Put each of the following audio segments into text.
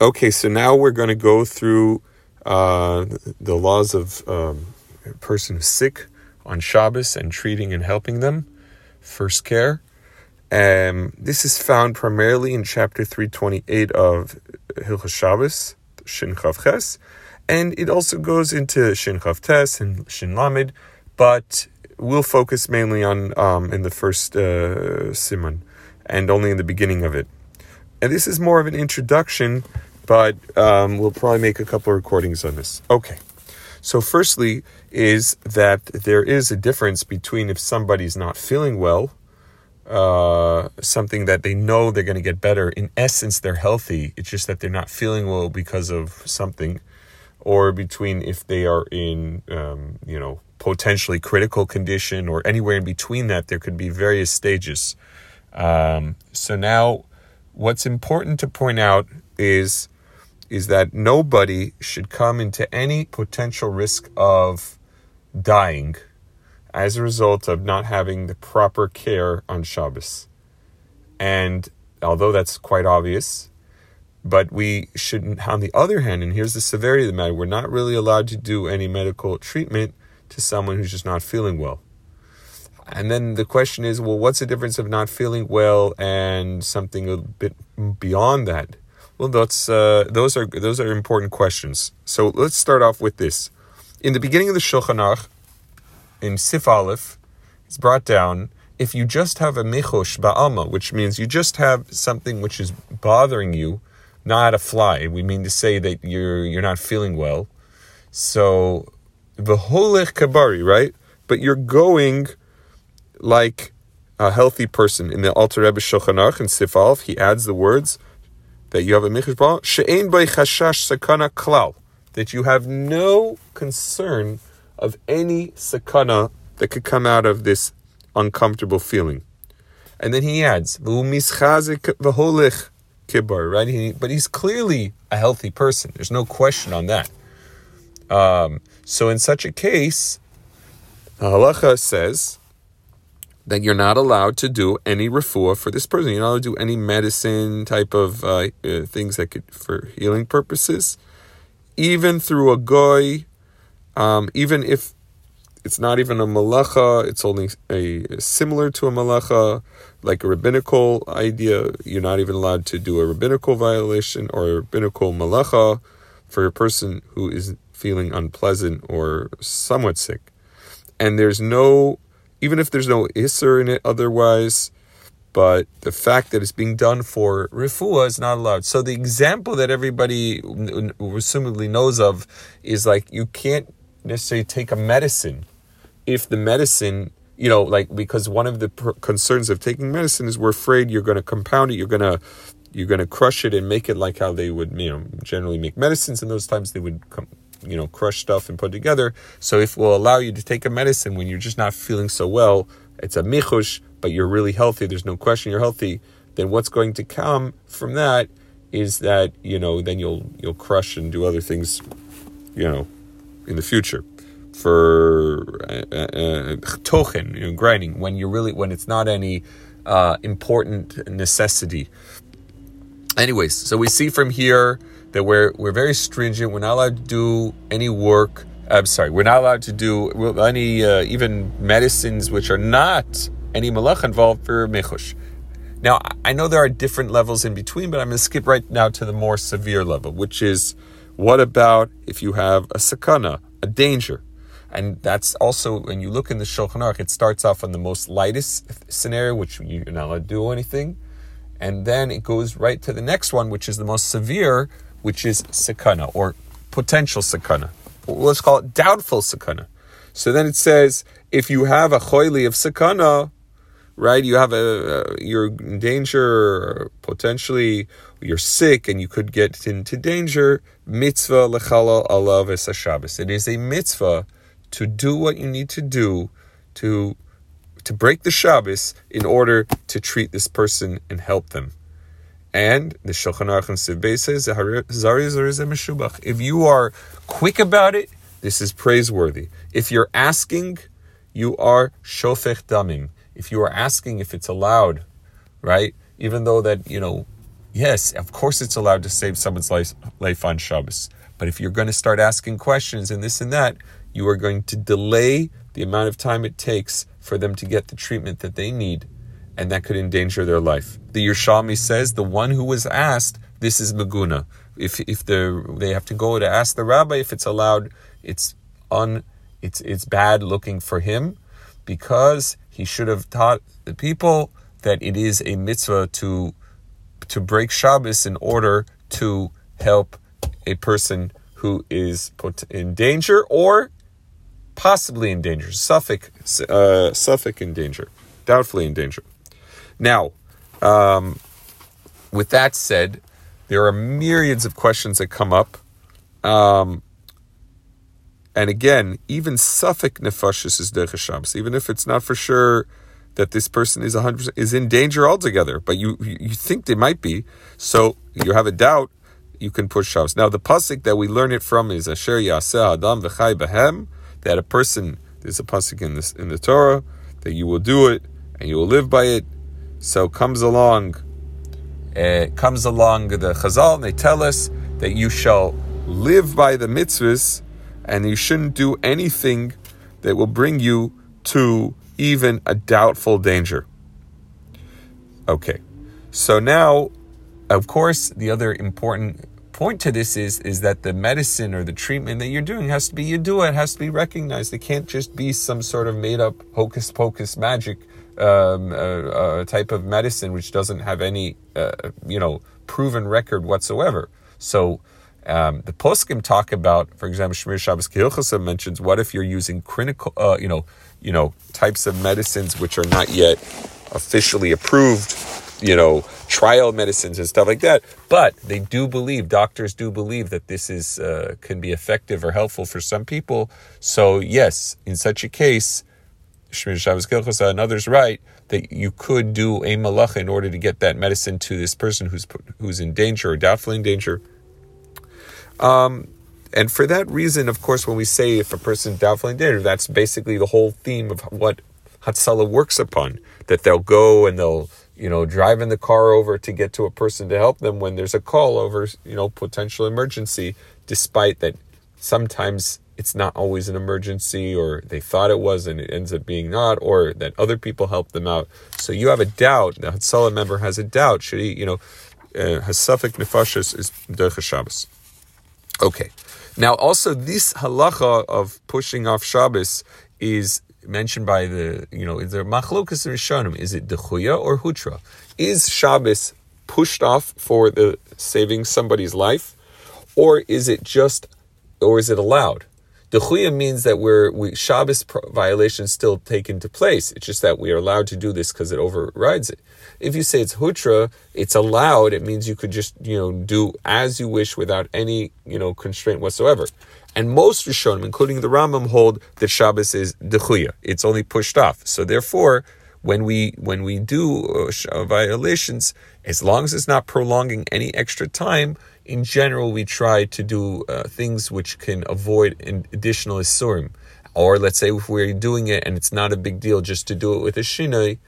Okay, so now we're going to go through uh, the laws of um, a person who's sick on Shabbos and treating and helping them. First care. Um, this is found primarily in chapter 328 of Hilchas Shabbos, Shin Chav Ches, and it also goes into Shin Chav Tes and Shin Lamed, but we'll focus mainly on um, in the first uh, Siman and only in the beginning of it. And this is more of an introduction but um, we'll probably make a couple of recordings on this. Okay. So, firstly, is that there is a difference between if somebody's not feeling well, uh, something that they know they're going to get better. In essence, they're healthy. It's just that they're not feeling well because of something, or between if they are in, um, you know, potentially critical condition or anywhere in between that, there could be various stages. Um, so now, what's important to point out is is that nobody should come into any potential risk of dying as a result of not having the proper care on Shabbos. And although that's quite obvious, but we shouldn't, on the other hand, and here's the severity of the matter, we're not really allowed to do any medical treatment to someone who's just not feeling well. And then the question is, well, what's the difference of not feeling well and something a bit beyond that? Well, that's uh, those are those are important questions. So let's start off with this. In the beginning of the Shulchan Aruch, in Sif Aleph, it's brought down if you just have a mechosh ba'alma, which means you just have something which is bothering you, not a fly. We mean to say that you're you're not feeling well. So v'holech kabari, right? But you're going like a healthy person. In the Alter Rebbe Shulchan Aruch in Sif he adds the words that you have a michshbal she'ein by chashash sakana klal that you have no concern of any sakana that could come out of this uncomfortable feeling. And then he adds, v'holich kibar, right? He, but he's clearly a healthy person. There's no question on that. Um, so in such a case, halacha says that you're not allowed to do any refuah for this person. You're not allowed to do any medicine type of uh, uh, things that could for healing purposes, even through a goy, um, even if it's not even a malacha, it's only a, a similar to a malacha, like a rabbinical idea. You're not even allowed to do a rabbinical violation or a rabbinical malacha for a person who is feeling unpleasant or somewhat sick. And there's no even if there's no Isser in it otherwise, but the fact that it's being done for refuah is not allowed. So the example that everybody assumedly knows of is like you can't necessarily take a medicine if the medicine, you know, like because one of the concerns of taking medicine is we're afraid you're going to compound it, you're going to you're going to crush it and make it like how they would, you know, generally make medicines in those times they would come you know, crush stuff and put together. So if we'll allow you to take a medicine when you're just not feeling so well, it's a michush, but you're really healthy, there's no question you're healthy, then what's going to come from that is that, you know, then you'll you'll crush and do other things, you know, in the future for uh, uh, uh, you know, grinding, when you're really when it's not any uh, important necessity. Anyways, so we see from here that we're we're very stringent. We're not allowed to do any work. I'm sorry, we're not allowed to do any uh, even medicines which are not any malach involved for mechush. Now I know there are different levels in between, but I'm going to skip right now to the more severe level, which is what about if you have a sakana, a danger? And that's also when you look in the Shulchan Aruch, it starts off on the most lightest scenario, which you're not allowed to do anything, and then it goes right to the next one, which is the most severe, which is sakana or potential sakana. Let's call it doubtful sakana. So then it says if you have a choili of sakana, right? You have a, you're in danger, potentially you're sick, and you could get into danger. Mitzvah lechala alav es Shabbos. It is a mitzvah to do what you need to do to to break the Shabbos in order to treat this person and help them. And the Shulchan Aruch and Sif says, Zari If you are quick about it, this is praiseworthy. If you're asking, you are shofech damim. If you are asking if it's allowed, right? Even though that, you know, yes, of course it's allowed to save someone's life, life on Shabbos. But if you're going to start asking questions and this and that, you are going to delay the amount of time it takes for them to get the treatment that they need, and that could endanger their life. The Yerushalmi says the one who was asked, this is Maguna. If if they have to go to ask the rabbi if it's allowed, it's un it's it's bad looking for him because he should have taught the people that it is a mitzvah to to break Shabbos in order to help a person who is put in danger or possibly in danger, safek, uh, suffix in danger, doubtfully in danger. Now, um, with that said, there are myriads of questions that come up. Um, and again, even safek nefashis is derech even if it's not for sure that this person is 100% is in danger altogether, but you you think they might be. So you have a doubt, you can push Shabbos. Now the pasuk that we learn it from is Asher Yaseh Adam v'chai behem, that a person there's a pasuk in this in the Torah that you will do it and you will live by it. So comes along, uh, comes along the Chazal and they tell us that you shall live by the mitzvahs and you shouldn't do anything that will bring you to even a doubtful danger. Okay, so now, of course, the other important point to this is is that the medicine or the treatment that you're doing has to be you do it has to be recognized. It can't just be some sort of made up hocus pocus magic um, uh, uh, type of medicine which doesn't have any uh, you know proven record whatsoever. So um, the poskim talk about, for example, Shmiras Shabbos Kehilchasa mentions, what if you're using clinical, uh, you know, you know, types of medicines which are not yet officially approved, you know, trial medicines and stuff like that. But they do believe, doctors do believe that this is uh, can be effective or helpful for some people. So yes, in such a case, Shmiras Shabbos Kehilchasa and others write that you could do a malacha in order to get that medicine to this person who's who's in danger or doubtfully in danger um, and for that reason, of course, when we say if a person doubtfully in danger, that's basically the whole theme of what Hatzalah works upon. That they'll go and they'll, you know, driving the car over to get to a person to help them when there's a call over, you know, potential emergency, despite that sometimes it's not always an emergency or they thought it was and it ends up being not, or that other people help them out. So you have a doubt, the Hatzalah member has a doubt, should he, you know, uh, Hasafik Nefashis is Derech Shabbos. Okay. Now, also, this halacha of pushing off Shabbos is mentioned by the, you know, is there machlokas rishonim? Is it dechuya or hutra? Is Shabbos pushed off for the saving somebody's life, or is it just, or is it allowed? Dechuya means that we're we, Shabbos violations still take into place. It's just that we are allowed to do this because it overrides it. If you say it's hutra, it's allowed. It means you could just you know do as you wish without any you know constraint whatsoever. And most Rishonim, including the Rambam, hold that Shabbos is dechuya. It's only pushed off. So therefore, when we when we do uh, violations, as long as it's not prolonging any extra time, in general, we try to do uh, things which can avoid additional isurim. Or let's say if we're doing it and it's not a big deal, just to do it with a shinoi,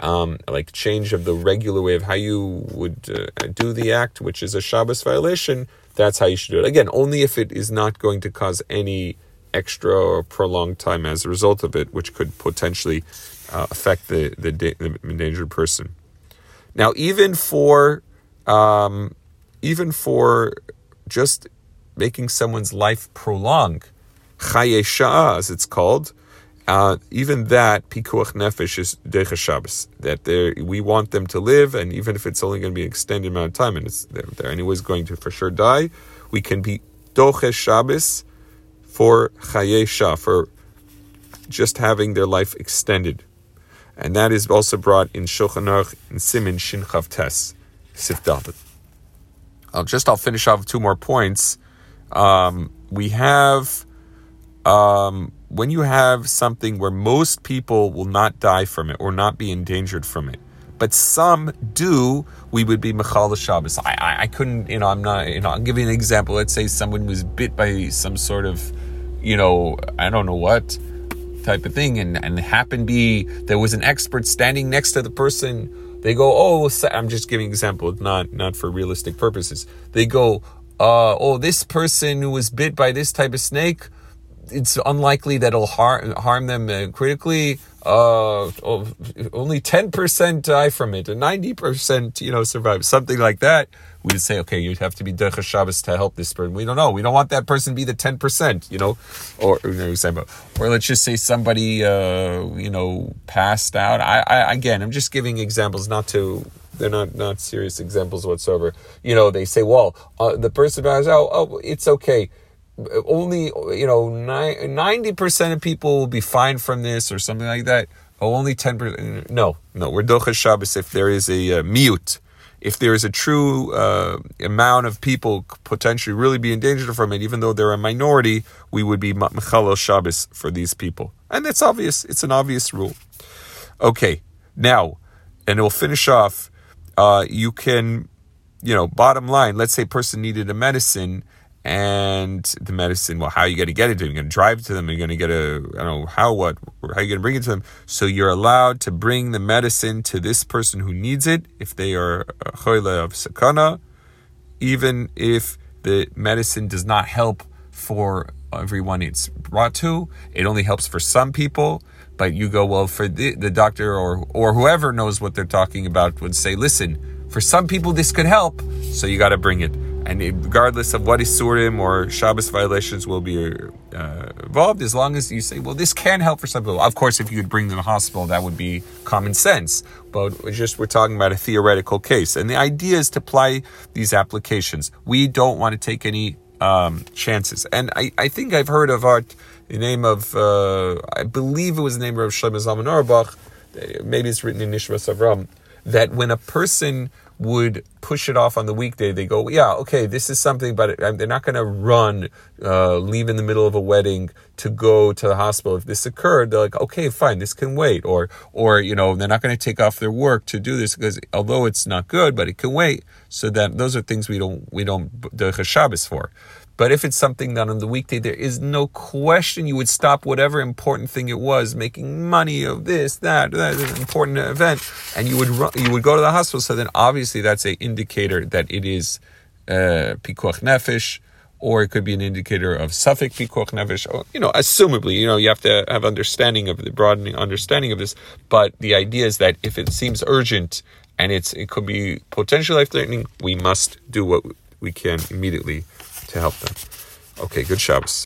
um, like change of the regular way of how you would uh, do the act, which is a Shabbos violation, that's how you should do it. Again, only if it is not going to cause any extra or prolonged time as a result of it, which could potentially uh, affect the, the, the endangered person. Now, even for um, even for just making someone's life prolong, chaye as it's called, uh, even that pikuach nefesh is decha Shabbos. That we want them to live, and even if it's only going to be an extended amount of time, and they're, they're anyways going to for sure die, we can be doche Shabbos for chaye shah for just having their life extended, and that is also brought in Shulchan Aruch in Siman Shin Chav Tes I'll just I'll finish off with two more points. Um, we have um, when you have something where most people will not die from it or not be endangered from it, but some do, we would be Mechal Shabbos. I, I, I couldn't, you know, I'm not, you know, I'll give you an example. Let's say someone was bit by some sort of, you know, I don't know what type of thing, and, and happened to be there was an expert standing next to the person They go, oh, I'm just giving example, not not for realistic purposes. They go, uh, oh, this person who was bit by this type of snake, it's unlikely that it'll harm harm them uh, critically. Uh, only ten percent die from it, and ninety percent, you know, survive. Something like that. We would say, okay, you'd have to be Derech Shabbos to help this person. We don't know. We don't want that person to be the ten percent, you know, or or let's just say somebody, uh, you know, passed out. I, I again, I'm just giving examples, not to they're not not serious examples whatsoever. You know, they say, well, uh, the person passes out. Oh, it's okay only you know ninety percent of people will be fine from this or something like that. Oh, only ten percent. No, no, we're docha Shabbos if there is a uh, mute, if there is a true uh, amount of people potentially really be endangered from it, even though they're a minority, we would be mechalel Shabbos for these people, and that's obvious. It's an obvious rule. Okay, now, and we'll finish off. Uh, you can, you know, bottom line. Let's say person needed a medicine and the medicine. Well, how are you going to get it to them? You're going to drive to them. You're going to get a, I don't know how, what, how are you going to bring it to them? So you're allowed to bring the medicine to this person who needs it if they are choyle of sakana, even if the medicine does not help for everyone it's brought to. It only helps for some people. But you go, well, for the, the doctor or, or whoever knows what they're talking about would say, listen, for some people this could help, so you got to bring it and regardless of what Isurim or Shabbos violations will be uh, involved, as long as you say, well, this can help for some people. Of course, if you could bring them to the hospital, that would be common sense. But just we're talking about a theoretical case, and the idea is to apply these applications. We don't want to take any um, chances, and I, I think I've heard of art the name of uh, I believe it was the name of Shlomo Zalman Auerbach. Maybe it's written in Nishmas Avram that when a person would push it off on the weekday. They go, yeah, okay, this is something, but they're not going to run, uh, leave in the middle of a wedding to go to the hospital. If this occurred, they're like, okay, fine, this can wait. Or, or, you know, they're not going to take off their work to do this because although it's not good, but it can wait. So that those are things we don't, we don't do Shabbos for. But if it's something done on the weekday, there is no question you would stop whatever important thing it was, making money of this, that, that important event, and you would run, you would go to the hospital. So then, obviously, that's an indicator that it is uh, pikuach nefesh, or it could be an indicator of safek pikuach nefesh. Or, you know, assumably, you know, you have to have understanding of the broadening understanding of this. But the idea is that if it seems urgent and it's it could be potentially life threatening, we must do what we can immediately to help them. Okay, good Shabbos.